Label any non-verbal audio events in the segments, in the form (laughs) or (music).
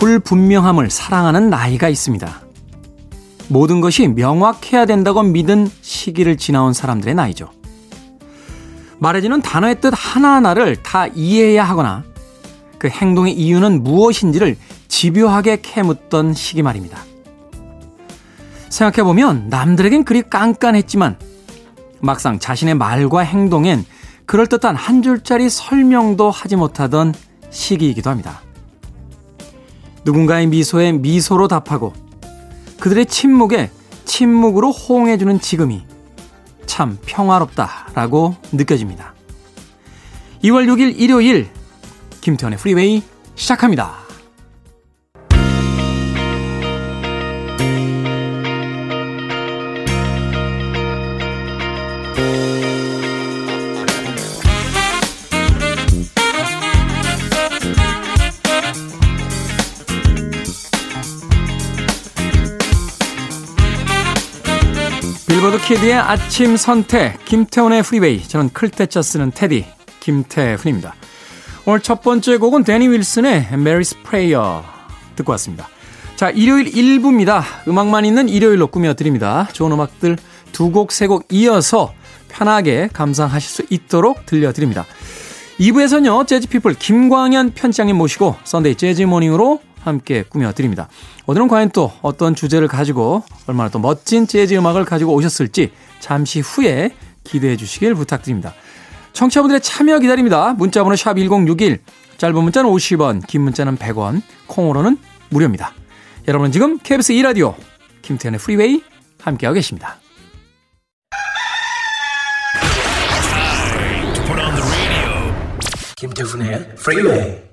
불분명함을 사랑하는 나이가 있습니다. 모든 것이 명확해야 된다고 믿은 시기를 지나온 사람들의 나이죠. 말해지는 단어의 뜻 하나하나를 다 이해해야 하거나 그 행동의 이유는 무엇인지를 집요하게 캐묻던 시기 말입니다. 생각해보면 남들에겐 그리 깐깐했지만 막상 자신의 말과 행동엔 그럴듯한 한 줄짜리 설명도 하지 못하던 시기이기도 합니다. 누군가의 미소에 미소로 답하고 그들의 침묵에 침묵으로 호응해주는 지금이 참 평화롭다라고 느껴집니다. 2월 6일 일요일 김태현의 프리웨이 시작합니다. 키드의 아침 선택 김태훈의 프리웨이 저는 클때짜 쓰는 테디 김태훈입니다. 오늘 첫 번째 곡은 데니 윌슨의 Mary's Prayer 듣고 왔습니다. 자 일요일 1부입니다. 음악만 있는 일요일로 꾸며드립니다. 좋은 음악들 두 곡, 세 곡 이어서 편하게 감상하실 수 있도록 들려드립니다. 2부에서는요 재즈피플 김광현 편집장님 모시고 Sunday Jazz Morning으로 함께 꾸며드립니다. 오늘은 과연 또 어떤 주제를 가지고 얼마나 또 멋진 재즈 음악을 가지고 오셨을지 잠시 후에 기대해 주시길 부탁드립니다. 청취자분들의 참여 기다립니다. 문자번호 샵 1061, 짧은 문자는 50원, 긴 문자는 100원, 콩으로는 무료입니다. 여러분은 지금 KBS 2라디오 김태훈의 프리웨이 함께하고 계십니다. 김태훈의 프리웨이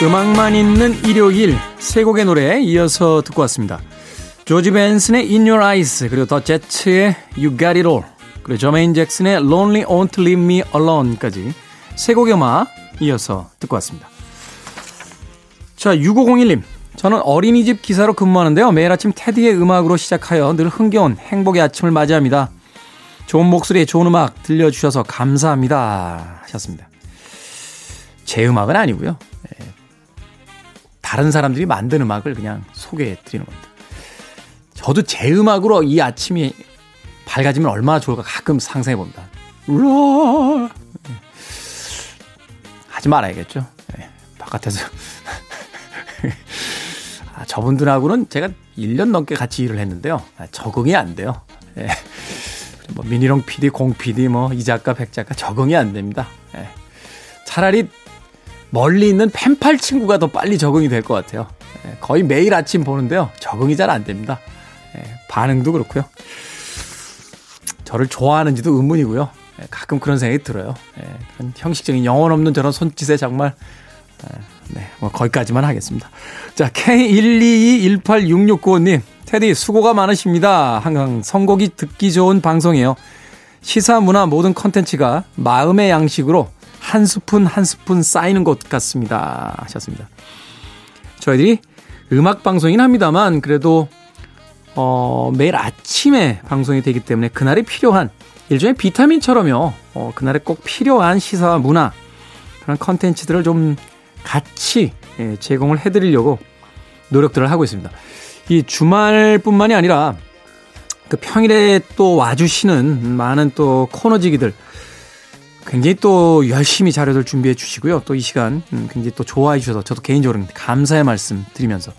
음악만 있는 일요일 세 곡의 노래 이어서 듣고 왔습니다. 조지 벤슨의 In Your Eyes 그리고 더 제츠의 You Got It All 그리고 저메인 잭슨의 Lonely Won't Leave Me Alone까지 세 곡의 음악 이어서 듣고 왔습니다. 자 6501님 저는 어린이집 기사로 근무하는데요. 매일 아침 테디의 음악으로 시작하여 늘 흥겨운 행복의 아침을 맞이합니다. 좋은 목소리에 좋은 음악 들려주셔서 감사합니다 하셨습니다. 제 음악은 아니고요. 다른 사람들이 만든 음악을 그냥 소개해 드리는 겁니다. 저도 제 음악으로 이 아침이 밝아지면 얼마나 좋을까 가끔 상상해 봅니다. 우와! 하지 말아야겠죠. 네, 바깥에서. (laughs) 아, 저분들하고는 제가 1년 넘게 같이 일을 했는데요. 아, 적응이 안 돼요. 네. 뭐 미니롱 PD, 공 PD, 뭐 이 작가, 백 작가 적응이 안 됩니다. 네. 차라리 멀리 있는 펜팔 친구가 더 빨리 적응이 될 것 같아요. 예, 거의 매일 아침 보는데요. 적응이 잘 안 됩니다. 예, 반응도 그렇고요. 저를 좋아하는지도 의문이고요. 예, 가끔 그런 생각이 들어요. 그런 형식적인 영혼 없는 저런 손짓에 정말 네, 뭐 거기까지만 하겠습니다. 자, K122186695님, 테디 수고가 많으십니다. 항상 선곡이 듣기 좋은 방송이에요. 시사 문화 모든 컨텐츠가 마음의 양식으로 한 스푼 한 스푼 쌓이는 것 같습니다. 하셨습니다. 저희들이 음악 방송이긴 합니다만 그래도 어, 매일 아침에 방송이 되기 때문에 그날이 필요한 일종의 비타민처럼요. 어, 그날에 꼭 필요한 시사와 문화 그런 컨텐츠들을 좀 같이 예, 제공을 해드리려고 노력들을 하고 있습니다. 이 주말뿐만이 아니라 그 평일에 또 와주시는 많은 또 코너지기들 굉장히 또 열심히 자료들 준비해 주시고요. 또 이 시간 음, 굉장히 또 좋아해 주셔서 저도 개인적으로 감사의 말씀 드리면서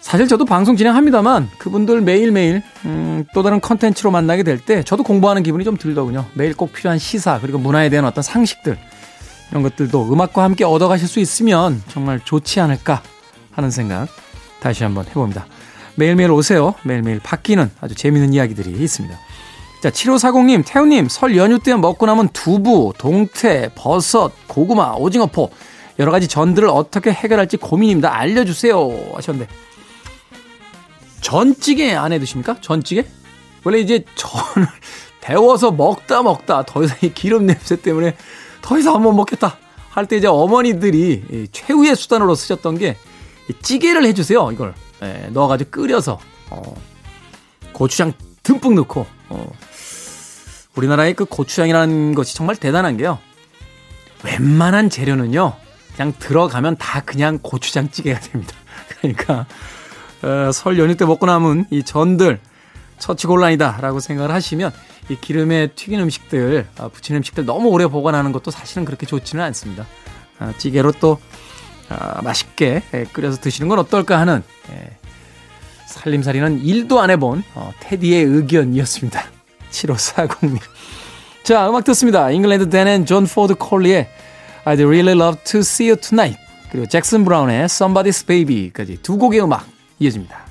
사실 저도 방송 진행합니다만 그분들 매일매일 음, 또 다른 컨텐츠로 만나게 될 때 저도 공부하는 기분이 좀 들더군요. 매일 꼭 필요한 시사 그리고 문화에 대한 어떤 상식들 이런 것들도 음악과 함께 얻어가실 수 있으면 정말 좋지 않을까 하는 생각 다시 한번 해봅니다. 매일매일 오세요. 매일매일 바뀌는 아주 재미있는 이야기들이 있습니다. 자, 7540님, 태우님, 설 연휴 때 먹고 남은 두부, 동태, 버섯, 고구마, 오징어포, 여러 가지 전들을 어떻게 해결할지 고민입니다. 알려주세요. 하셨는데. 전찌개 안 해 드십니까? 전찌개? 원래 이제 전을 (laughs) 데워서 먹다 먹다 더 이상 이 기름 냄새 때문에 더 이상 못 먹겠다 할 때 이제 어머니들이 최후의 수단으로 쓰셨던 게 찌개를 해주세요. 이걸 예, 넣어가지고 끓여서 어, 고추장 듬뿍 넣고 어, 우리나라의 그 고추장이라는 것이 정말 대단한 게요. 웬만한 재료는요, 그냥 들어가면 다 그냥 고추장찌개가 됩니다. (laughs) 그러니까 어, 설 연휴 때 먹고 남은 이 전들 처치곤란이다라고 생각을 하시면 이 기름에 튀긴 음식들, 아, 부친 음식들 너무 오래 보관하는 것도 사실은 그렇게 좋지는 않습니다. 아, 찌개로 또 아, 맛있게 예, 끓여서 드시는 건 어떨까 하는 예, 살림살이는 일도 안 해본 어, 테디의 의견이었습니다. 7540님. 자, 음악 듣습니다. 잉글랜드 댄앤 존 포드 콜리의 I'd really love to see you tonight. 그리고 잭슨 브라운의 Somebody's Baby까지 두 곡의 음악 이어집니다.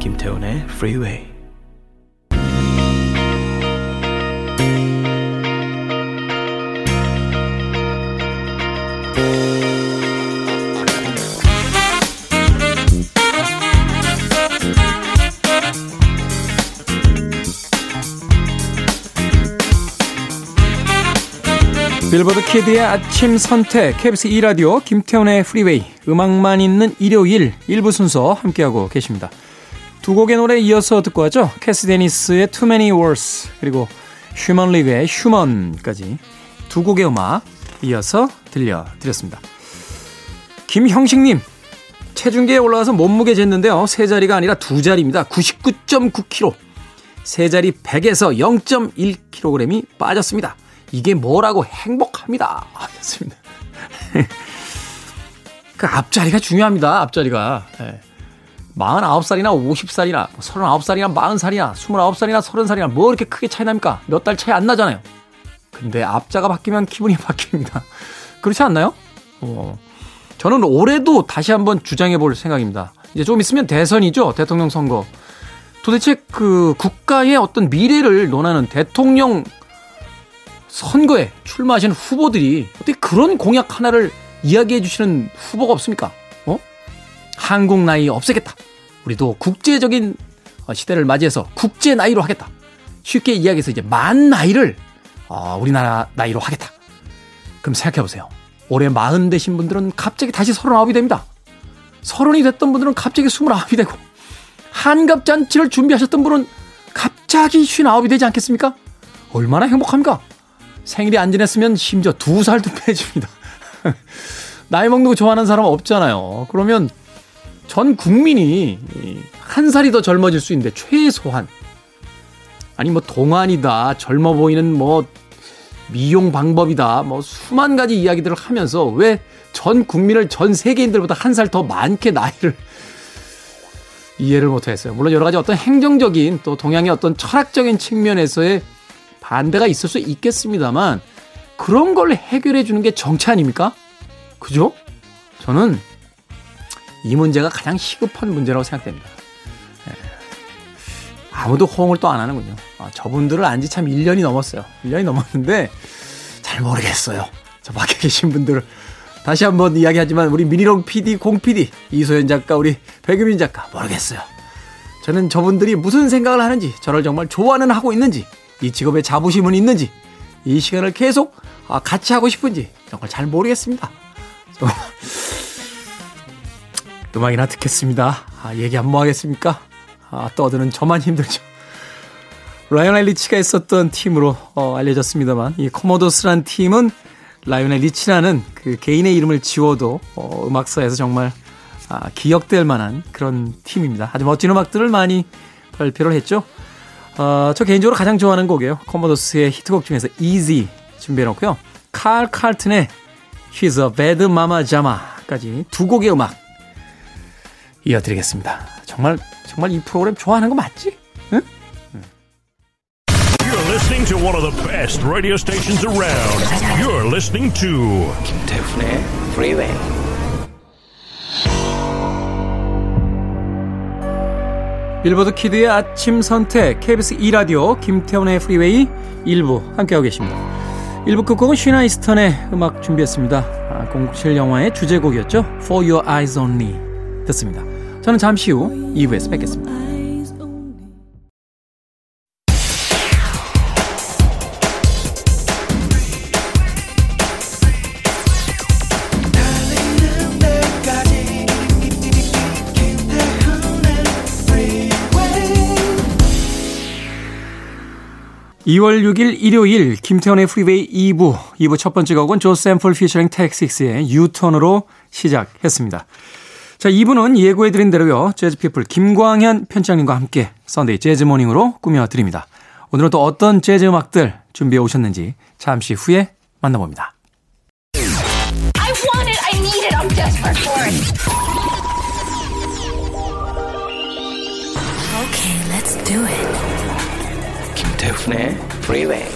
김태훈의 Freeway. 빌보드 키드의 아침 선택 KBS 2 라디오 김태훈의 프리웨이 음악만 있는 일요일 일부 순서 함께하고 계십니다. 두 곡의 노래 이어서 듣고 하죠. 캐스 데니스의 Too Many Words 그리고 휴먼 리그의 휴먼까지 두 곡의 음악 이어서 들려드렸습니다. 김형식님 체중계에 올라와서 몸무게 쟀는데요. 세 자리가 아니라 두 자리입니다. 99.9kg 세 자리 100에서 0.1kg이 빠졌습니다. 이게 뭐라고 행복합니다. 하셨습니다. (laughs) 그 앞자리가 중요합니다. 앞자리가. 네. 49살이나 50살이나 39살이나 40살이나 29살이나 30살이나 뭐 이렇게 크게 차이 납니까? 몇 달 차이 안 나잖아요. 근데 앞자가 바뀌면 기분이 (laughs) 바뀝니다. 그렇지 않나요? 어. 저는 올해도 다시 한번 주장해 볼 생각입니다. 이제 좀 있으면 대선이죠. 대통령 선거. 도대체 그 국가의 어떤 미래를 논하는 대통령 선거에 출마하시는 후보들이 어떻게 그런 공약 하나를 이야기해 주시는 후보가 없습니까? 어? 한국 나이 없애겠다. 우리도 국제적인 시대를 맞이해서 국제 나이로 하겠다. 쉽게 이야기해서 이제 만 나이를 어, 우리나라 나이로 하겠다. 그럼 생각해 보세요. 올해 마흔 되신 분들은 갑자기 다시 서른아홉이 됩니다. 서른이 됐던 분들은 갑자기 스물아홉이 되고 한갑잔치를 준비하셨던 분은 갑자기 쉰아홉이 되지 않겠습니까? 얼마나 행복합니까? 생일이 안 지냈으면 심지어 두 살도 빼집니다. (laughs) 나이 먹는 거 좋아하는 사람 없잖아요. 그러면 전 국민이 한 살이 더 젊어질 수 있는데 최소한 아니 뭐 동안이다 젊어 보이는 뭐 미용 방법이다 뭐 수만 가지 이야기들을 하면서 왜 전 국민을 전 세계인들보다 한 살 더 많게 나이를 (laughs) 이해를 못했어요. 물론 여러 가지 어떤 행정적인 또 동양의 어떤 철학적인 측면에서의 반대가 있을 수 있겠습니다만 그런 걸 해결해 주는 게 정치 아닙니까? 그죠? 저는 이 문제가 가장 시급한 문제라고 생각됩니다. 예. 아무도 호응을 또 안 하는군요. 아, 저분들을 안 지 참 1년이 넘었어요. 1년이 넘었는데 잘 모르겠어요. 저 밖에 계신 분들 다시 한번 이야기하지만 우리 미니롱 PD, 공 PD, 이소연 작가, 우리 백유민 작가 모르겠어요. 저는 저분들이 무슨 생각을 하는지, 저를 정말 좋아는 하고 있는지, 이 직업에 자부심은 있는지 이 시간을 계속 아, 같이 하고 싶은지 정말 잘 모르겠습니다. 음악이나 듣겠습니다. 아, 얘기 안 뭐 하겠습니까? 아, 떠드는 저만 힘들죠. 라이오넬 리치가 있었던 팀으로 어, 알려졌습니다만 이 코모도스란 팀은 라이오넬 리치라는 그 개인의 이름을 지워도 어, 음악사에서 정말 아, 기억될 만한 그런 팀입니다. 아주 멋진 음악들을 많이 발표를 했죠. 어, 저 개인적으로 가장 좋아하는 곡이에요. 커머더스의 히트곡 중에서 Easy 준비해놓고요. 칼 칼튼의 She's a Bad Mama Jama까지 두 곡의 음악 이어드리겠습니다. 정말 정말 이 프로그램 좋아하는 거 맞지? 응? You're listening to one of the best radio stations around. You're listening to 김태훈의 Freeway. 빌보드 키드의 아침 선택 KBS 2라디오 김태훈의 프리웨이 일부 함께하고 계십니다. 1부 끝곡은 쉬나 이스턴의 음악 준비했습니다. 아, 007 영화의 주제곡이었죠. For Your Eyes Only 듣습니다. 저는 잠시 후 2부에서 뵙겠습니다. (2월 6일) 일요일 김태훈의 프리웨이 2부 2부 첫 번째 곡은 조 샘플 피처링 테이크 식스의 유턴으로 시작했습니다. 자, 2부는 예고해드린 대로요. 재즈피플 김광현 편집장님과 함께 Sunday Jazz Morning으로 꾸며드립니다. 오늘은 또 어떤 재즈 음악들 준비해 오셨는지 잠시 후에 만나봅니다. Okay, let's do it. 김태훈의 Freeway.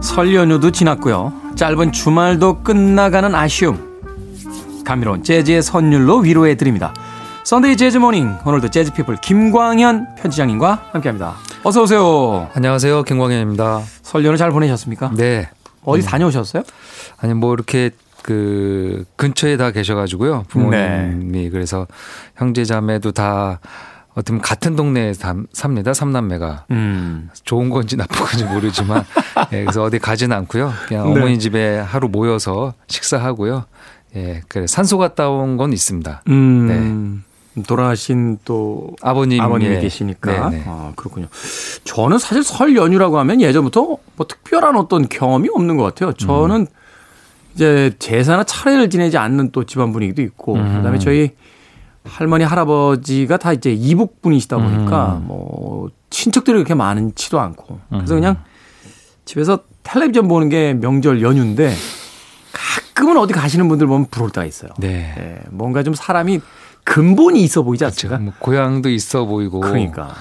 설 연휴도 지났고요. 짧은 주말도 끝나가는 아쉬움. 감미로운 재즈의 선율로 위로해 드립니다. Sunday Jazz Morning 오늘도 재즈 피플 김광현 편집장님과 함께합니다. 어서 오세요. 안녕하세요. 김광현입니다. 설 연휴 잘 보내셨습니까? 네. 어디 다녀오셨어요? 아니 뭐 이렇게 그 근처에 다 계셔가지고요. 부모님이 그래서 형제 자매도 다 어떻게 보면 같은 동네에 삽- 삽니다. 삼남매가 음. 좋은 건지 나쁜 건지 모르지만 (laughs) 예, 그래서 어디 가지는 않고요. 그냥 네. 어머니 집에 하루 모여서 식사하고요. 예, 그래 산소 갔다 온 건 있습니다. 음. 돌아가신 또 아버님 아버님이 예. 계시니까. 네네. 아, 그렇군요. 저는 사실 설 연휴라고 하면 예전부터 뭐 특별한 어떤 경험이 없는 것 같아요. 저는 이제 제사나 차례를 지내지 않는 또 집안 분위기도 있고, 그다음에 저희 할머니 할아버지가 다 이제 이북 분이시다 보니까 뭐 친척들이 그렇게 많지도 않고 그래서 그냥 집에서 텔레비전 보는 게 명절 연휴인데 가끔은 어디 가시는 분들 보면 부러울 때가 있어요. 네. 예, 뭔가 좀 사람이 근본이 있어 보이지 않습니까? 뭐 고향도 있어 보이고 그러니까.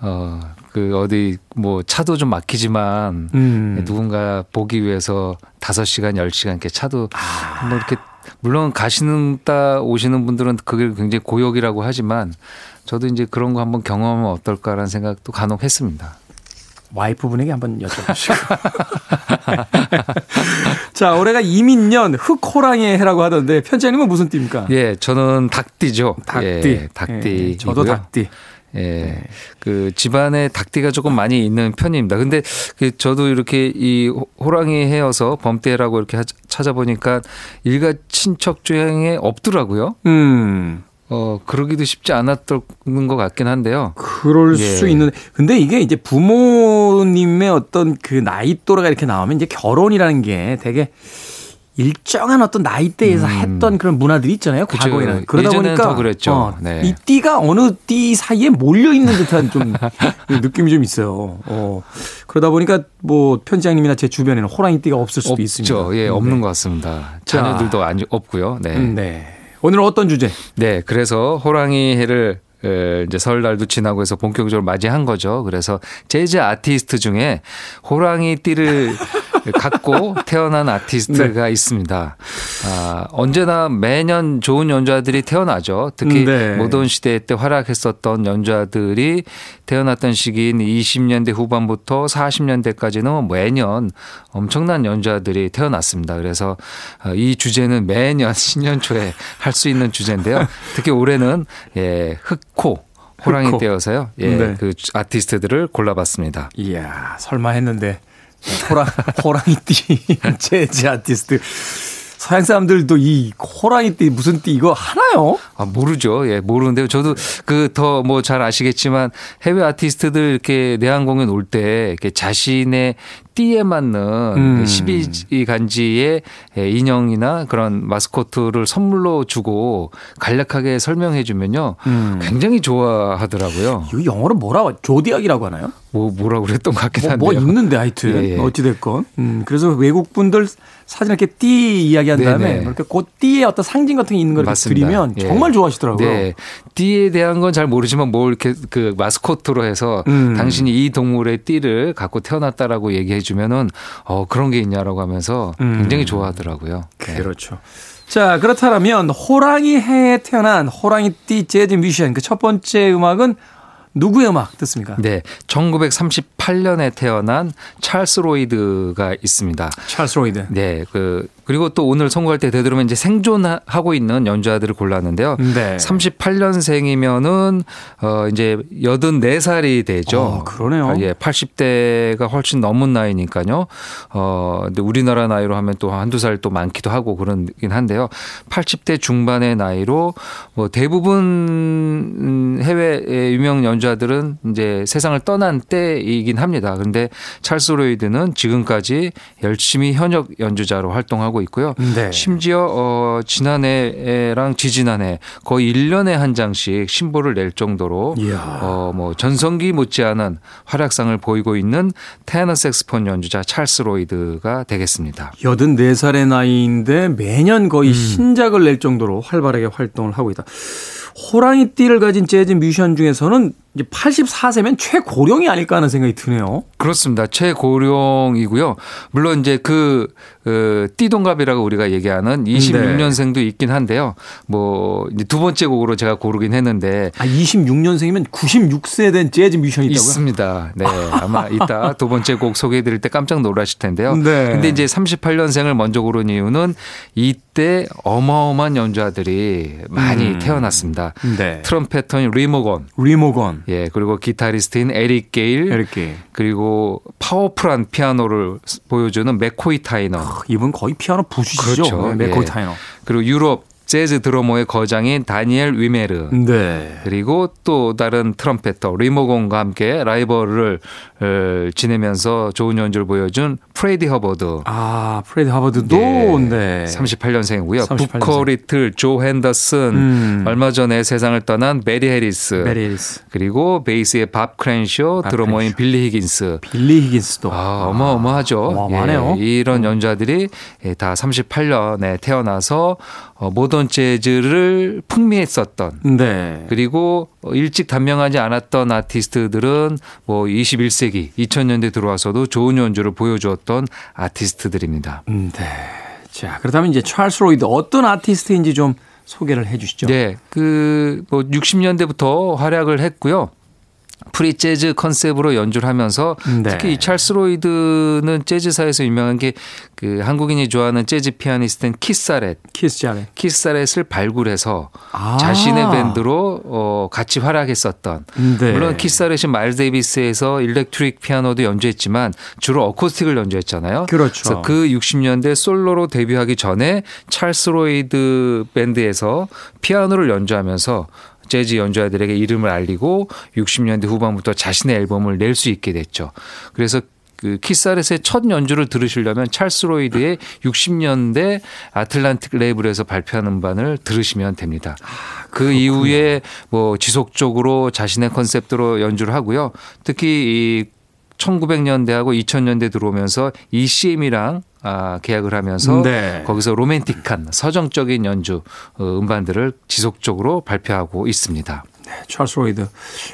어, 그 어디 뭐 차도 좀 막히지만 음. 누군가 보기 위해서 5시간, 10시간 이렇게 차도 아. 뭐 이렇게 물론 가시는 따 오시는 분들은 그게 굉장히 고역이라고 하지만 저도 이제 그런 거 한번 경험하면 어떨까라는 생각도 간혹 했습니다. 와이프분에게 한번 여쭤보시고. (laughs) 자, 올해가 이민년 흑호랑이의 해라고 하던데 편지아님은 무슨 띠입니까? 예, 저는 닭띠죠. 닭띠. 예, 닭띠. 예, 저도 닭띠. 예. 그 집안에 닭띠가 조금 많이 있는 편입니다. 근데 그 저도 이렇게 이 호- 호랑이 해여서 범띠라고 이렇게 하- 찾아보니까 일가 친척 중에 없더라고요. 음. 어, 그러기도 쉽지 않았던 것 같긴 한데요. 그럴 예. 수 있는. 근데 이게 이제 부모님의 어떤 그 나이 또래가 이렇게 나오면 이제 결혼이라는 게 되게 일정한 어떤 나이대에서 했던 그런 문화들이 있잖아요. 음. 그쵸. 과거에는. 그러다 보니까 더 그랬죠. 어, 네. 이 띠가 어느 띠 사이에 몰려 있는 듯한 좀 (laughs) 느낌이 좀 있어요. 어. 그러다 보니까 뭐 편지장님이나 제 주변에는 호랑이 띠가 없을 수도 있습니다. 없죠. 예, 네. 없는 것 같습니다. 자. 자녀들도 안, 없고요. 네. 음, 네. 오늘은 어떤 주제? 네, 그래서 호랑이 해를 에, 이제 설날도 지나고 해서 본격적으로 맞이한 거죠. 그래서 재즈 아티스트 중에 호랑이 띠를 (laughs) 갖고 태어난 아티스트가 있습니다. 아, 언제나 매년 좋은 연주자들이 태어나죠. 특히 네. 모던 시대 때 활약했었던 연주자들이 태어났던 시기인 20년대 후반부터 40년대까지는 매년 엄청난 연주자들이 태어났습니다. 그래서 어, 이 주제는 매년 (laughs) 신년 초에 할 수 있는 주제인데요. 특히 올해는 예, 흑코 호랑이. 떼어서요. 예, 네. 그 아티스트들을 골라봤습니다. 이야, 설마 했는데. 호랑, 호랑이띠, (laughs) 재즈 아티스트. 서양 사람들도 이 호랑이 띠 무슨 띠 이거 하나요? 아, 모르죠. 예, 모르는데요. 저도 그 더 뭐 잘 아시겠지만 해외 아티스트들 이렇게 내한 공연 올 때 이렇게 자신의 띠에 맞는 음. 12간지의 예, 인형이나 그런 마스코트를 선물로 주고 간략하게 설명해 주면요. 음. 굉장히 좋아하더라고요. 이거 영어로 뭐라고, 조디악이라고 하나요? 뭐 뭐라고 그랬던 것 같긴 뭐, 한데요. 뭐 있는데 하여튼 예, 예. 어찌 됐건 음, 그래서 외국 분들 사진 이렇게 띠 이야기한 다음에 네네. 이렇게 그 띠의 어떤 상징 같은 게 있는 걸. 드리면 예. 정말 좋아하시더라고요. 네. 띠에 대한 건 잘 모르지만 뭘 이렇게 그 마스코트로 해서 음. 당신이 이 동물의 띠를 갖고 태어났다라고 얘기해 주면은 어 그런 게 있냐라고 하면서 음. 굉장히 좋아하더라고요. 네. 그렇죠. 자 그렇다면 호랑이 해에 태어난 호랑이 띠 재즈 뮤지션 그 첫 번째 음악은 누구의 음악 듣습니까? 네. 1938년에 태어난 찰스 로이드가 있습니다. 찰스 로이드. 네. 그 그리고 또 오늘 선곡할 때 되도록이면 이제 생존하고 있는 연주자들을 골랐는데요. 네. 38년생이면은 어 이제 84살이 되죠. 어, 그러네요. 아, 예, 80대가 훨씬 넘은 나이니까요. 어 근데 우리나라 나이로 하면 또 한두 살 또 많기도 하고 그런긴 한데요. 80대 중반의 나이로 뭐 대부분 음, 해외의 유명 연주 자들은 이제 세상을 떠난 때이긴 합니다. 그런데 찰스 로이드는 지금까지 열심히 현역 연주자로 활동하고 있고요. 네. 심지어 어 지난해랑 지지난해 거의 1년에 한 장씩 신보를 낼 정도로. 어뭐 전성기 못지않은 활약상을 보이고 있는 테너 색스폰 연주자 찰스 로이드가 되겠습니다. 84살의 나이인데 매년 거의 신작을 낼 정도로 활발하게 활동을 하고 있다. 호랑이띠를 가진 재즈 뮤지션 중에서는 이제 84세면 최고령이 아닐까 하는 생각이 드네요. 그렇습니다. 최고령이고요. 물론 이제 그 어, 띠동갑이라고 우리가 얘기하는 26년생도 있긴 한데요. 뭐 이제 두 번째 곡으로 제가 고르긴 했는데 아, 26년생이면 96세 된 재즈 뮤지션이 있다고요? 있습니다. 네. (laughs) 아마 이따 두 번째 곡 소개해 드릴 때 깜짝 놀라실 텐데요. 네. 근데 이제 38년생을 먼저 고른 이유는 이때 어마어마한 연주자들이 많이 음. 태어났습니다. 네. trumpeter인 리모건, 리모건, 예, 그리고 기타리스트인 에릭 게일, 이렇게 그리고 파워풀한 피아노를 보여주는 맥코이 타이너, 이분 거의 피아노 부수시죠. 그렇죠. 네, 맥코이 예. 타이너. 그리고 유럽 재즈 드러머의 거장인 다니엘 위메르, 네. 그리고 또 다른 trumpeter 리모건과 함께 라이벌을 어, 지내면서 좋은 연주를 보여준 프레디 허버드. 아, 프레디 허버드도 네. 38년생이고요. 38년생. 부커 리틀, 조 핸더슨, 음. 얼마 전에 세상을 떠난 배리 해리스, 배리 해리스, 그리고 베이스의 밥 크랜쇼, 밥 드러머인 크랜쇼. 빌리 히긴스. 빌리 히긴스도. 아, 어마어마하죠. 어마어마하네요. 예, 이런 연주자들이 예, 다 38년에 태어나서 어, 모던 재즈를 풍미했었던 네. 그리고 일찍 단명하지 않았던 아티스트들은 뭐 21세기 2000년대 들어와서도 좋은 연주를 보여주었던 아티스트들입니다. 음, 네. 자, 그렇다면 이제 찰스 로이드 어떤 아티스트인지 좀 소개를 해 주시죠. 네, 그 뭐 60년대부터 활약을 했고요. 프리 재즈 컨셉으로 연주를 하면서 네. 특히 이 찰스 로이드는 재즈사에서 유명한 게 그 한국인이 좋아하는 재즈 피아니스트인 키스 자렛 키스 자렛. 키스 자렛을 발굴해서 아. 자신의 밴드로 어 같이 활약했었던 네. 물론 키스 자렛이 마일스 데이비스에서 electric 피아노도 연주했지만 주로 acoustic을 연주했잖아요. 그렇죠. 그래서 그 60년대 솔로로 데뷔하기 전에 찰스 로이드 밴드에서 피아노를 연주하면서 재즈 연주자들에게 이름을 알리고 60년대 후반부터 자신의 앨범을 낼 수 있게 됐죠. 그래서 그 키사렛의 첫 연주를 들으시려면 찰스 로이드의 60년대 아틀란틱 레이블에서 발표한 음반을 들으시면 됩니다. 그 이후에 뭐 지속적으로 자신의 컨셉대로 연주를 하고요. 특히 이 1900년대하고 2000년대 들어오면서 ECM이랑 아, 계약을 하면서 네. 거기서 로맨틱한 서정적인 연주 어, 음반들을 지속적으로 발표하고 있습니다. 찰스 로이드.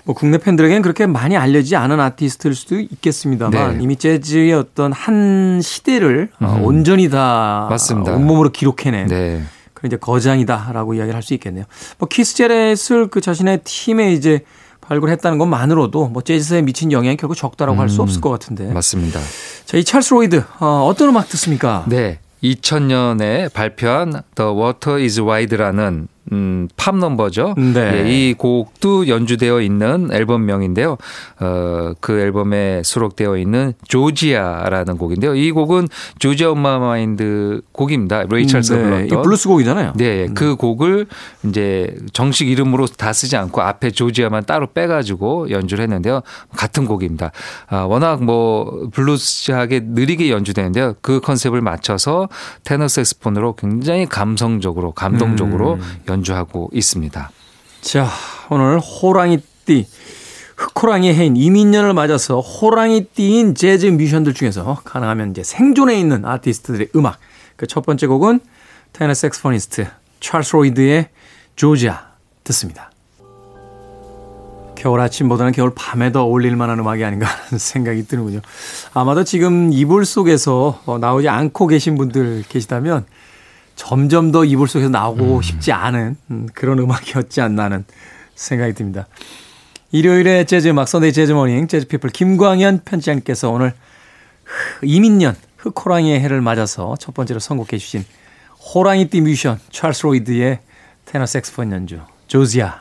뭐 국내 팬들에게는 그렇게 많이 알려지지 않은 아티스트일 수도 있겠습니다만 네. 이미 재즈의 어떤 한 시대를 어, 온전히 다 맞습니다. 온몸으로 기록해낸 네. 그런 이제 거장이다라고 이야기를 할 수 있겠네요. 뭐 키스 자렛을 그 자신의 팀에 이제 발굴했다는 것만으로도 뭐 재즈에 미친 영향이 결국 적다라고 할수 음. 없을 것 같은데. 맞습니다. 자, 이 찰스 로이드 어, 어떤 음악 듣습니까? 네. 2000년에 발표한 The Water is Wide라는 음, 팝 넘버죠. 네. 예, 이 곡도 연주되어 있는 앨범명인데요. 어, 그 앨범에 수록되어 있는 조지아라는 곡인데요. 이 곡은 Georgia On My Mind 곡입니다. 레이 찰스 네, 불렀던. 이 블루스 곡이잖아요. 네, 그 곡을 이제 정식 이름으로 다 쓰지 않고 앞에 조지아만 따로 빼가지고 연주를 했는데요. 같은 곡입니다. 아, 워낙 뭐 블루스하게 느리게 연주되는데요. 그 컨셉을 맞춰서 테너 색스폰으로 굉장히 감성적으로, 감동적으로 연주하고 있습니다. 자, 오늘 호랑이띠 흑호랑이 해인 임인년을 맞아서 호랑이 띠인 재즈 뮤지션들 중에서 가능하면 이제 생존해 있는 아티스트들의 음악. 그 첫 번째 곡은 테너 saxophonist 찰스 로이드의 조지아 듣습니다. 겨울 아침보다는 겨울 밤에 더 어울릴 만한 음악이 아닌가 하는 (laughs) 생각이 드는군요. 아마도 지금 이불 속에서 어, 나오지 않고 계신 분들 계시다면 점점 더 이불 속에서 나오고 싶지 않은 음, 그런 음악이었지 않나 하는 생각이 듭니다. 일요일에 재즈 음악 Sunday Jazz Morning 재즈 피플 김광현 편집장께서 오늘 임인년 흑호랑이의 해를 맞아서 첫 번째로 선곡해 주신 호랑이 띠 뮤지션 찰스 로이드의 테너 색스폰 연주 조지아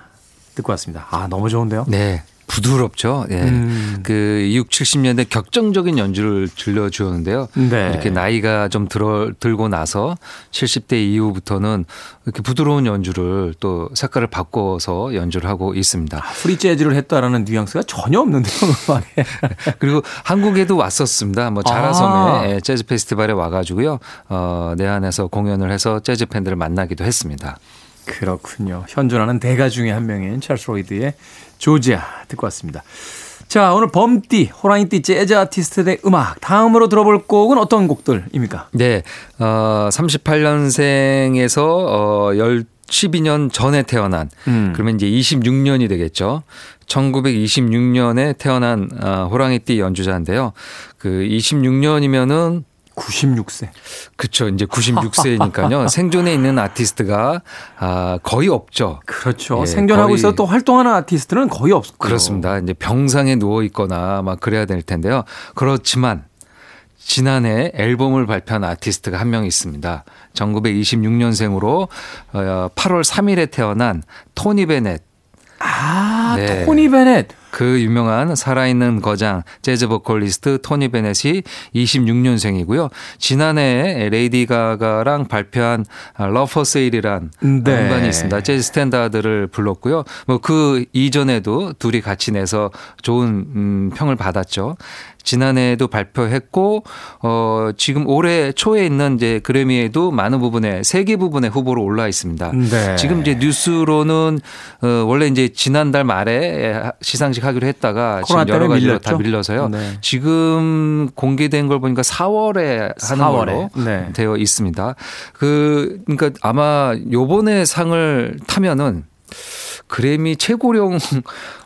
듣고 왔습니다. 아 너무 좋은데요? 네. 부드럽죠. 예. 음. 그 6, 70년대 격정적인 연주를 들려주었는데요. 네. 이렇게 나이가 좀 들어, 들고 나서 70대 이후부터는 이렇게 부드러운 연주를 또 색깔을 바꿔서 연주를 하고 있습니다. 프리 재즈를 했다라는 뉘앙스가 전혀 없는데요, (laughs) 음악에. (laughs) 그리고 한국에도 왔었습니다. 뭐 아. 자라섬에 예, 재즈 페스티벌에 와가지고요. 어, 내한에서 공연을 해서 재즈 팬들을 만나기도 했습니다. 그렇군요. 현존하는 대가 중에 한 명인 찰스 로이드의 조지아 듣고 왔습니다. 자, 오늘 범띠, 호랑이띠 재즈 아티스트의 음악. 다음으로 들어볼 곡은 어떤 곡들입니까? 네, 어, 38년생에서 어, 10, 12년 전에 태어난 음. 그러면 이제 26년이 되겠죠. 1926년에 태어난 어, 호랑이띠 연주자인데요. 그 26년이면은 96세. 그쵸 이제 96세니까요. (laughs) 생존에 있는 아티스트가 아, 거의 없죠. 그렇죠. 예, 생존하고 있어 또 활동하는 아티스트는 거의 없고. 그렇습니다. 이제 병상에 누워 있거나 막 그래야 될 텐데요. 그렇지만 지난해 앨범을 발표한 아티스트가 한 명 있습니다. 1926년생으로 8월 3일에 태어난 토니 베넷. 아, 네. 토니 베넷. 그 유명한 살아있는 거장 재즈 보컬리스트 토니 베넷이 26년생이고요. 지난해 레이디 가가랑 발표한 Love for Sale이란 네. 음반이 있습니다. 재즈 스탠다드를 불렀고요. 뭐 그 이전에도 둘이 같이 내서 좋은 음, 평을 받았죠. 지난해에도 발표했고 어 지금 올해 초에 있는 이제 그래미에도 많은 부분에 세 개 부문에 후보로 올라 있습니다. 네. 지금 이제 뉴스로는 어 원래 이제 지난달 말에 시상식 하기로 했다가 지금 코로나 여러 가지로 밀렸죠? 다 밀려서요. 네. 지금 공개된 걸 보니까 4월에 하는 4월에. 걸로 네. 되어 있습니다. 그 그러니까 아마 요번에 상을 타면은 그래미 최고령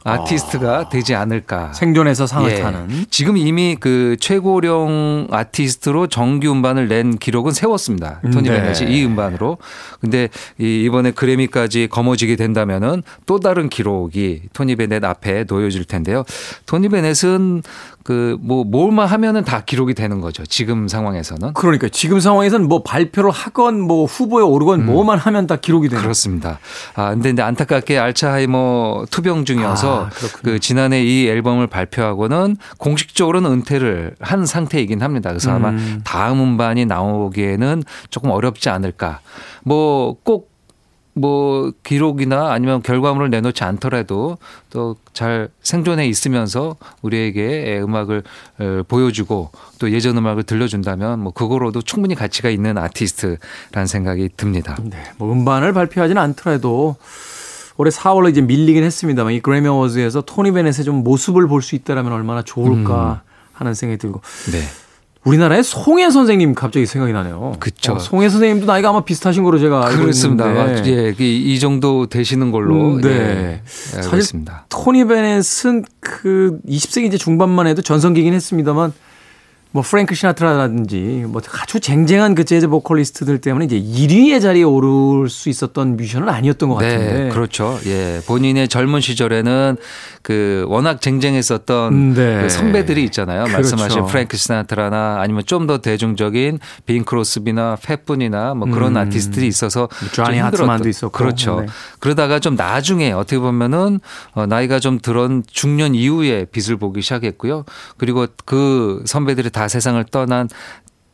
아티스트가 되지 않을까. 생존해서 상을 예. 타는. 지금 이미 그 최고령 아티스트로 정규 음반을 낸 기록은 세웠습니다. 토니 네. 베넷이 이 음반으로. 근데 이 이번에 그래미까지 거머쥐게 된다면은 또 다른 기록이 토니 베넷 앞에 놓여질 텐데요. 토니 베넷은 그뭐 뭘만 하면은 다 기록이 되는 거죠. 지금 상황에서는. 그러니까 지금 상황에서는 뭐 발표를 하건 뭐 후보에 오르건 뭐만 하면 다 기록이 되는. 음. 그렇습니다. 아, 근데, 근데 안타깝게 알츠하이머 투병 중이어서 아, 그렇군요. 그 지난해 이 앨범을 발표하고는 공식적으로는 은퇴를 한 상태이긴 합니다. 그래서 아마 음. 다음 음반이 나오기에는 조금 어렵지 않을까. 뭐꼭 뭐 기록이나 아니면 결과물을 내놓지 않더라도 또 잘 생존해 있으면서 우리에게 음악을 어, 보여주고 또 예전 음악을 들려준다면 뭐 그거로도 충분히 가치가 있는 아티스트라는 생각이 듭니다. 네, 뭐 음반을 발표하지는 않더라도 올해 4월로 이제 밀리긴 했습니다만 이 그래미 어워즈에서 토니 베넷의 좀 모습을 볼 수 있다라면 얼마나 좋을까 하는 생각이 들고 네. 우리나라의 송혜 선생님 갑자기 생각이 나네요. 그쵸. 어, 송혜 선생님도 나이가 아마 비슷하신 거로 제가 알고 그렇습니다. 있는데 예, 그이 정도 되시는 걸로 음, 네. 예, 알고 사실 있습니다. 토니 베넷은 그 20세기 이제 중반만 해도 전성기긴 했습니다만 뭐 프랭크 시나트라라든지 뭐 아주 쟁쟁한 그 재즈 보컬리스트들 때문에 이제 1위의 자리에 오를 수 있었던 뮤지션은 아니었던 것 같은데. 네, 그렇죠. 예, 본인의 젊은 시절에는 그 워낙 쟁쟁했었던 네. 그 선배들이 있잖아요. 그렇죠. 말씀하신 프랭크 시나트라나 아니면 좀 더 대중적인 빈 크로스비나 팻분이나 뭐 그런 음. 아티스트들이 있어서 좀 조니 힘들었던- 하트만도 있었고. 그렇죠. 네. 그러다가 좀 나중에 어떻게 보면은 어, 나이가 좀 들은 중년 이후에 빛을 보기 시작했고요. 그리고 그 선배들이 다 세상을 떠난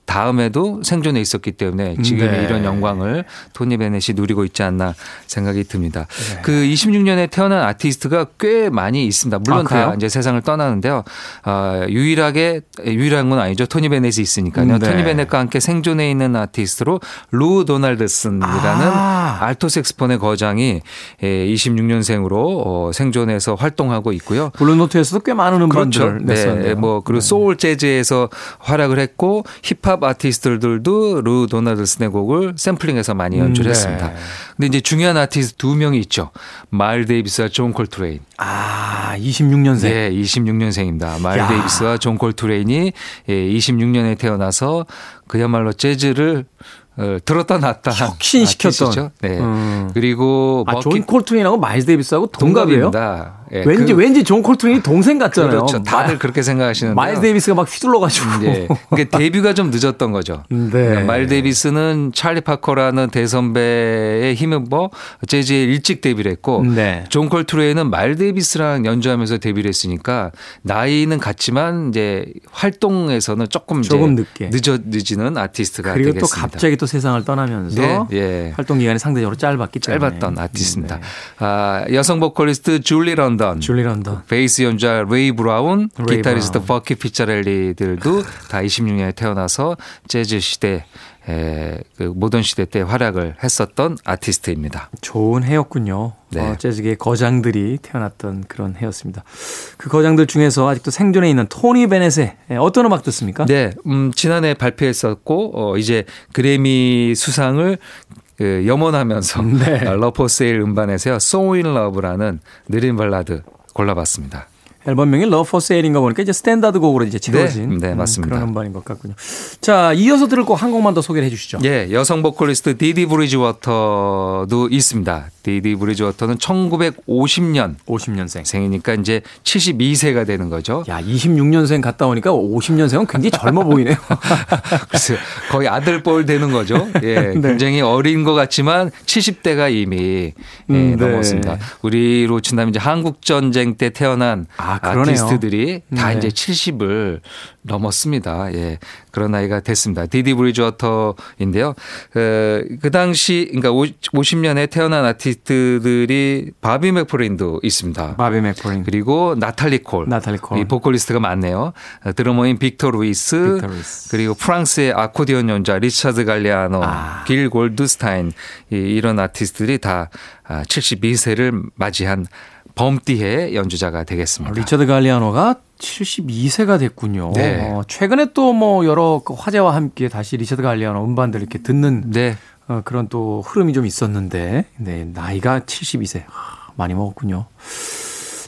다음에도 생존해 있었기 때문에 지금의 네. 이런 영광을 토니 베넷이 누리고 있지 않나 생각이 듭니다. 네. 그 26년에 태어난 아티스트가 꽤 많이 있습니다. 물론 아? 다 이제 세상을 떠나는데요. 아, 유일하게 유일한 건 아니죠. 토니 베넷이 있으니까요. 네. 토니 베넷과 함께 생존해 있는 아티스트로 루 도널드슨이라는 아. 알토 색스폰의 거장이 26년생으로 생존해서 활동하고 있고요. 블루노트에서도 꽤 많은 그렇죠. 음반들을 냈었는데요. 네, 뭐 그리고 소울 재즈에서 활약을 했고 힙합 아티스트들도 루 도널드슨의 곡을 샘플링해서 많이 연주했습니다. 네. 근데 이제 중요한 아티스트 두 명이 있죠. 마일스 데이비스와 존 콜트레인. 아, 26년생. 네, 26년생입니다. 마일스 야. 데이비스와 존 콜트레인이 26년에 태어나서 그야말로 재즈를 어, 들었다 놨다 한 혁신시켰던. 네. 음. 그리고 아, 버킷- 존 콜트레인하고 마일스 데이비스하고 동갑이에요? 동갑입니다. 예, 왠지 그- 왠지 존 콜트레인이 동생 같잖아요. 그렇죠. 다들 그렇게 생각하시는데 마일스 데이비스가 막 휘둘러 가지고. 예. 그러니까 데뷔가 좀 늦었던 거죠. 네. 그러니까 마일스 데이비스는 찰리 파커라는 대선배에 힘입어 재즈에 일찍 데뷔를 했고 네. 존 콜트레인은 마일스 데이비스랑 연주하면서 데뷔를 했으니까 나이는 같지만 이제 활동에서는 조금, 조금 늦게. 늦어 늦지는 아티스트가 그리고 되겠습니다. 또 갑자기 또 세상을 떠나면서 네, 예. 활동 기간이 상대적으로 짧았기 때문에. 짧았던 아티스트입니다. 네. 아, 여성 보컬리스트 줄리 런던, 줄리 런던. 베이스 연주자 레이 브라운, 레이 기타리스트 브라운. 버키 피자렐리들도 다 26년에 태어나서 재즈 시대, 에, 그 모던 시대 때 활약을 했었던 아티스트입니다. 좋은 해였군요. 네. 어, 재즈계의 거장들이 태어났던 그런 해였습니다. 그 거장들 중에서 아직도 생존해 있는 토니 베넷의 예, 어떤 음악 듣습니까? 네, 음, 지난해 발표했었고, 어, 이제 그래미 수상을 그 염원하면서 네. (laughs) Love for Sale 음반에서요, So in Love라는 느린 발라드 골라봤습니다. 앨범명이 Love for Sale인가 보니까 이제 스탠다드 곡으로 이제 지어진 네, 네, 음, 맞습니다. 그런 음반인 것 같군요. 자, 이어서 들을 곡 한 곡만 더 소개를 해 주시죠. 예, 여성 보컬리스트 디디 브리지워터도 있습니다. 디디 브리지워터는 1950년 50년생. 생이니까 이제 72세가 되는 거죠. 야, 26년생 갔다 오니까 50년생은 굉장히 젊어 보이네요. (laughs) 그래서 거의 아들 뻘 되는 거죠. 예, (laughs) 네. 굉장히 어린 것 같지만 70대가 이미 예, 음, 네. 넘었습니다. 우리로 친다면 이제 한국 전쟁 때 태어난 아, 아, 그러네요. 티스트들이다 네. 이제 70을 넘었습니다. 예, 그런 나이가 됐습니다. 디디 브리지워터인데요. 어, 그 당시 그러니까 50년에 태어난 아티스트들이 바비 맥퍼린도 있습니다. 바비 맥퍼린. 그리고 나탈리 콜. 나탈리 콜. 이 보컬리스트가 많네요. 어, 드러머인 빅터 루이스. 빅터 루이스. 그리고 프랑스의 아코디언 연주자 리차드 갈리아노, 아. 길 골드스타인 이- 이런 아티스트들이 다 72세를 맞이한 범띠의 연주자가 되겠습니다. 리처드 갈리아노가 72세가 됐군요. 네. 어, 최근에 또 뭐 여러 그 화제와 함께 다시 리처드 갈리아노 음반들 이렇게 듣는 네. 어, 그런 또 흐름이 좀 있었는데, 네, 나이가 72세. 하, 많이 먹었군요.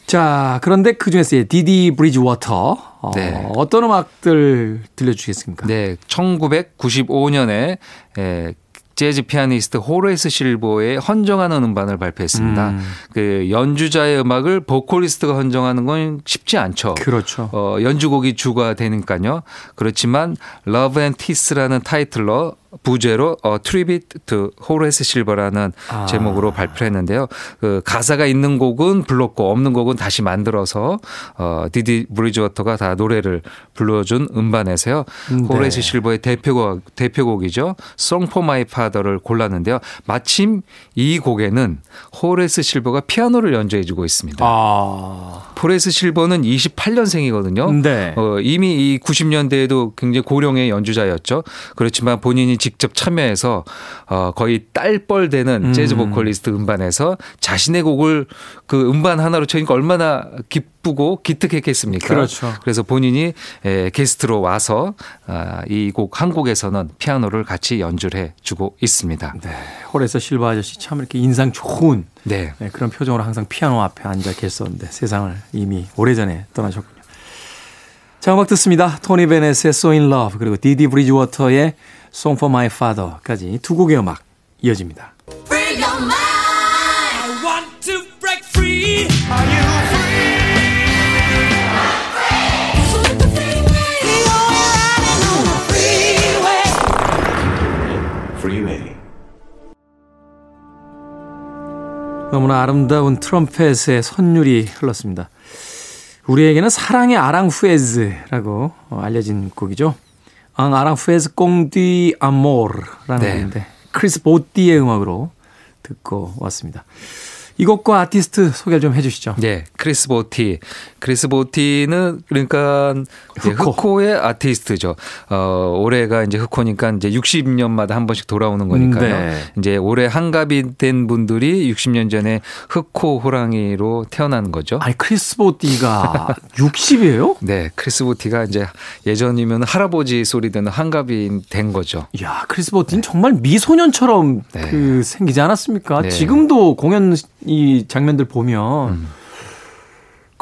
자, 그런데 그 중에서 디디 브리지워터. 어, 네. 어떤 음악들 들려주시겠습니까? 네, 1995년에 에, 재즈 피아니스트 호레이스 실버의 헌정하는 음반을 발표했습니다. 음. 그 연주자의 음악을 보컬리스트가 헌정하는 건 쉽지 않죠. 그렇죠. 어, 연주곡이 주가 되니까요. 그렇지만 Love and Peace라는 타이틀로 부제로 어, Tribute to Horace Silver라는 아. 제목으로 발표를 했는데요. 그 가사가 있는 곡은 불렀고 없는 곡은 다시 만들어서 어, 디디 브리지워터가 다 노래를 불러준 음반에서요. 네. 호레이스 실버의 대표곡 대표곡이죠. Song for My Father를 골랐는데요. 마침 이 곡에는 호레이스 실버가 피아노를 연주해주고 있습니다. 아, 호레이스 실버는 28년생이거든요. 네. 어, 이미 이 90년대에도 굉장히 고령의 연주자였죠. 그렇지만 본인이 직접 참여해서 어, 거의 딸뻘 되는 음. 재즈 보컬리스트 음반에서 자신의 곡을 그 음반 하나로 채우니까 얼마나 기쁘고 기특했겠습니까? 그렇죠. 그래서 본인이 에, 게스트로 와서 아, 이곡한 곡에서는 피아노를 같이 연주를 해주고 있습니다. 네. 홀에서 실바 아저씨 참 이렇게 인상 좋은 네. 네, 그런 표정으로 항상 피아노 앞에 앉아 계셨는데 세상을 이미 오래전에 떠나셨군요. 자, 음악 듣습니다. 토니 베넷의 So in Love 그리고 디디 브리즈워터의 Song for My Father까지 두 곡의 음악 이어집니다. Free your mind. I want to break free. Freeway. 너무나 아름다운 트럼펫의 선율이 흘렀습니다. 우리에게는 사랑의 아랑후에즈라고 어, 알려진 곡이죠. En Aranjuez con tu amor라는 네. 곡인데 크리스 보티의 음악으로 듣고 왔습니다. 이 곡과 아티스트 소개를 좀 해주시죠. 네, 크리스 보티. 크리스 보티는 그러니까 흑호. 흑호 의 아티스트죠. 어, 올해가 이제 흑호니까 이제 60년마다 한 번씩 돌아오는 거니까요. 네. 이제 올해 환갑이 된 분들이 60년 전에 흑호 호랑이로 태어난 거죠. 아니 크리스 보티가 60이에요? (laughs) 네, 크리스 보티가 이제 예전이면 할아버지 소리 듣는 환갑이 된 거죠. 야 크리스 보티는 정말 미소년처럼 네. 그 생기지 않았습니까? 네. 지금도 공연 이 장면들 보면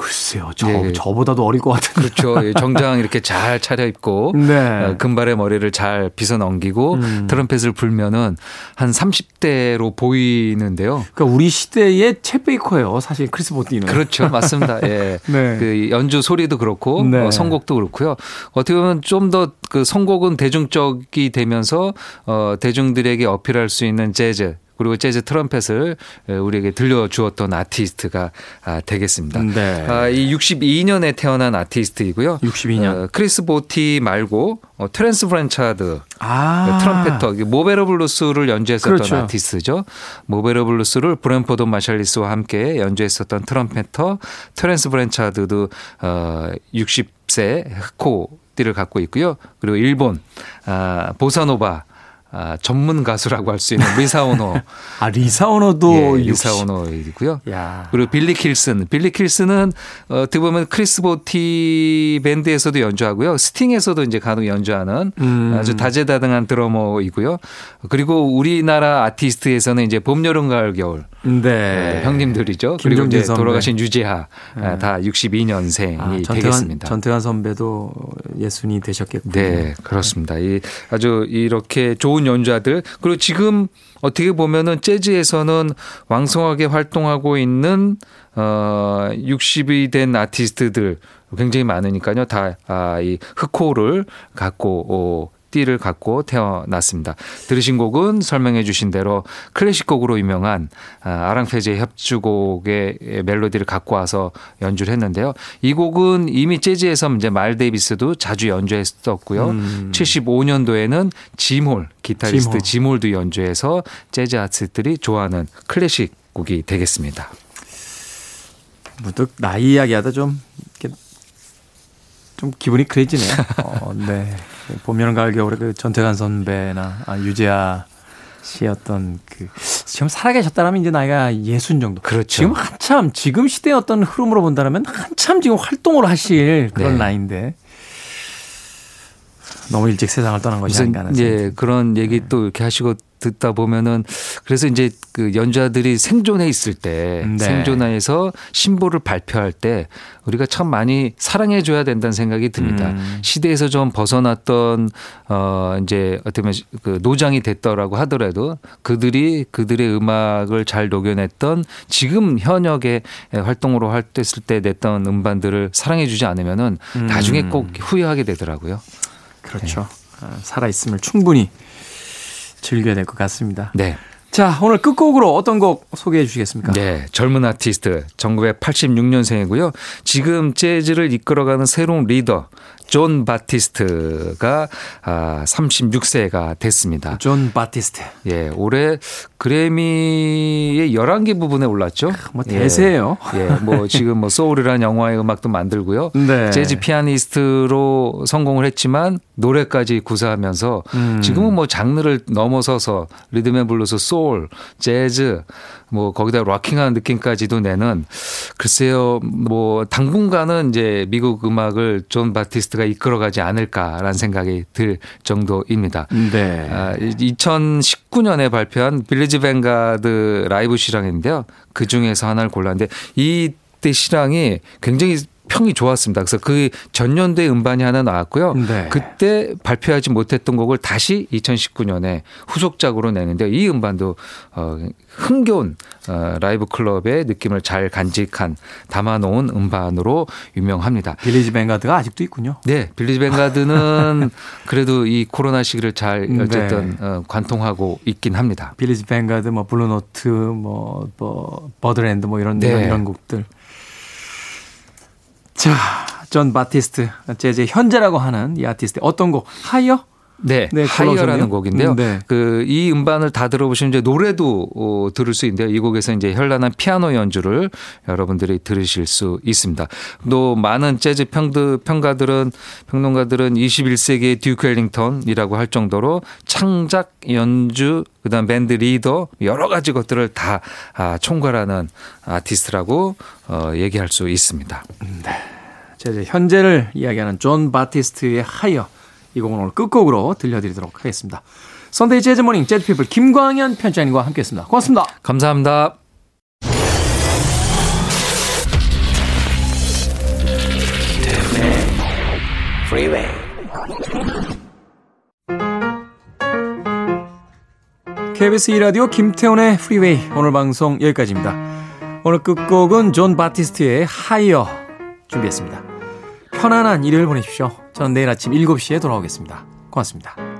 글쎄요, 저 예. 저보다도 어릴 것 같은데. 그렇죠. 예, 정장 이렇게 잘 차려입고 (laughs) 네. 어, 금발의 머리를 잘 빗어 넘기고 음. 트럼펫을 불면은 한 30대로 보이는데요. 그러니까 우리 시대의 챗 베이커예요, 사실 크리스 보띠는. 그렇죠. 맞습니다. (laughs) 예. 네. 그 연주 소리도 그렇고 네. 어, 선곡도 그렇고요. 어떻게 보면 좀 더 그 선곡은 대중적이 되면서 어 대중들에게 어필할 수 있는 재즈 그리고 재즈 트럼펫을 에, 우리에게 들려주었던 아티스트가 아, 되겠습니다. 네. 아, 이 62년에 태어난 아티스트이고요. 62년. 어, 크리스 보티 말고 어, 테렌스 블랜차드 아. trumpeter 이게 Mo' Better Blues를 연주했었던 그렇죠. 아티스트죠. Mo' Better Blues를 브랜포드 마샬리스와 함께 연주했었던 trumpeter 테렌스 블랜차드도 어 60세 흑호 띠를 갖고 있고요. 그리고 일본 아 보사노바 아, 전문 가수라고 할 수 있는 리사 오노 (laughs) 아 리사 오노도 예, 60. 리사 오노이고요. 야. 그리고 빌리 킬슨. 빌리 킬슨은 어, 어떻게 보면 크리스 보티 밴드에서도 연주하고요. 스팅에서도 이제 간혹 연주하는 음. 아주 다재다능한 드러머이고요. 그리고 우리나라 아티스트에서는 이제 봄, 여름, 가을, 겨울 네. 네, 형님들이죠. 그리고 이제 선배. 돌아가신 유재하 아, 다 62년생이 아, 전태관, 되겠습니다. 전태관 선배도 예순이 되셨겠군요. 네, 그렇습니다. 이 아주 이렇게 좋은 연주자들 그리고 지금 어떻게 보면은 재즈에서는 왕성하게 활동하고 있는 어 60이 된 아티스트들 굉장히 많으니까요. 다이 흑호를 갖고 어, 띠를 갖고 태어났습니다. 들으신 곡은 설명해 주신 대로 클래식 곡으로 유명한 아, 아랑페즈의 협주곡의 멜로디를 갖고 와서 연주를 했는데요. 이 곡은 이미 재즈에서 이제 말 데이비스도 자주 연주했었고요. 음. 75년도에는 지몰 기타리스트 지몰. 지몰도 연주해서 재즈 아티스트들이 좋아하는 클래식 곡이 되겠습니다. 문득 나이 이야기하다 좀 좀 기분이 그래지네요. 어, 네. 봄 여름 가을 겨울에 그 전태관 선배나 아, 유재하 씨였던 그 지금 살아계셨다라면 이제 나이가 예순 정도. 그렇죠. 지금 한참 지금 시대의 어떤 흐름으로 본다면 한참 지금 활동을 하실 그런 네. 나이인데 너무 일찍 세상을 떠난 것이 아닌가 하는 생각이 예 그런 얘기 또 이렇게 하시고 듣다 보면은 그래서 이제 그 연주자들이 생존해 있을 때 네. 생존해서 신보를 발표할 때 우리가 참 많이 사랑해 줘야 된다는 생각이 듭니다. 음. 시대에서 좀 벗어났던 어 이제 어떻게 보면 그 노장이 됐더라고 하더라도 그들이 그들의 음악을 잘 녹여냈던 지금 현역의 활동으로 활동했을 때 냈던 음반들을 사랑해 주지 않으면은 음. 나중에 꼭 후회하게 되더라고요. 그렇죠. 아, 살아 있음을 충분히 즐겨야 될 것 같습니다. 네. 자, 오늘 끝곡으로 어떤 곡 소개해 주시겠습니까? 네, 젊은 아티스트 1986년생이고요. 지금 재즈를 이끌어가는 새로운 리더 존 바티스트가 아 36세가 됐습니다. 존 바티스트. 예, 올해 그래미의 11개 부분에 올랐죠. 뭐 대세예요. 예, 예, 뭐 지금 뭐 소울이라는 영화의 음악도 만들고요. (laughs) 네. 재즈 피아니스트로 성공을 했지만 노래까지 구사하면서 음. 지금은 뭐 장르를 넘어서서 리듬 앤 블루스, 소울, 재즈 뭐 거기다 rocking한 느낌까지도 내는 글쎄요 뭐 당분간은 이제 미국 음악을 존 바티스트가 이끌어가지 않을까라는 생각이 들 정도입니다. 네. 아, 2019년에 발표한 빌리지 뱅가드 라이브 실황인데요. 그 중에서 하나를 골랐는데 이때 실황이 굉장히 평이 좋았습니다. 그래서 그 전년도에 음반이 하나 나왔고요. 네. 그때 발표하지 못했던 곡을 다시 2019년에 후속작으로 내는데 이 음반도 어, 흥겨운 어, 라이브 클럽의 느낌을 잘 간직한 담아놓은 음반으로 유명합니다. 빌리지 뱅가드가 아직도 있군요. 네, 빌리지 뱅가드는 (laughs) 그래도 이 코로나 시기를 잘 네. 어쨌든 어, 관통하고 있긴 합니다. 빌리지 뱅가드, 뭐 블루노트, 뭐, 뭐 버드랜드 뭐 이런 네. 이런 곳들. 자, 존 바티스트 재즈의 현재라고 하는 이 아티스트 어떤 곡 하이어? 네, 네, Higher라는. 곡인데요. 음, 네. 그이 음반을 다 들어보시면 이제 노래도 어, 들을 수 있는데요. 이 곡에서 이제 현란한 피아노 연주를 여러분들이 들으실 수 있습니다. 또 많은 재즈 평드, 평가들은 평론가들은 21세기의 듀크 엘링턴이라고 할 정도로 창작 연주 그다음 밴드 리더 여러 가지 것들을 다 아, 총괄하는 아티스트라고 어, 얘기할 수 있습니다. 재즈 현재를 이야기하는 존 바티스트의 하이어 이 곡은 오늘 끝곡으로 들려드리도록 하겠습니다. Sunday Jazz Morning 재즈 피플 김광현 편집장님과 함께했습니다. 고맙습니다. 감사합니다. KBS 2라디오 김태훈의 프리웨이 오늘 방송 여기까지입니다. 오늘 끝곡은 존 바티스트의 하이어 준비했습니다. 편안한 일요일 보내십시오. 저는 내일 아침 7시에 돌아오겠습니다. 고맙습니다.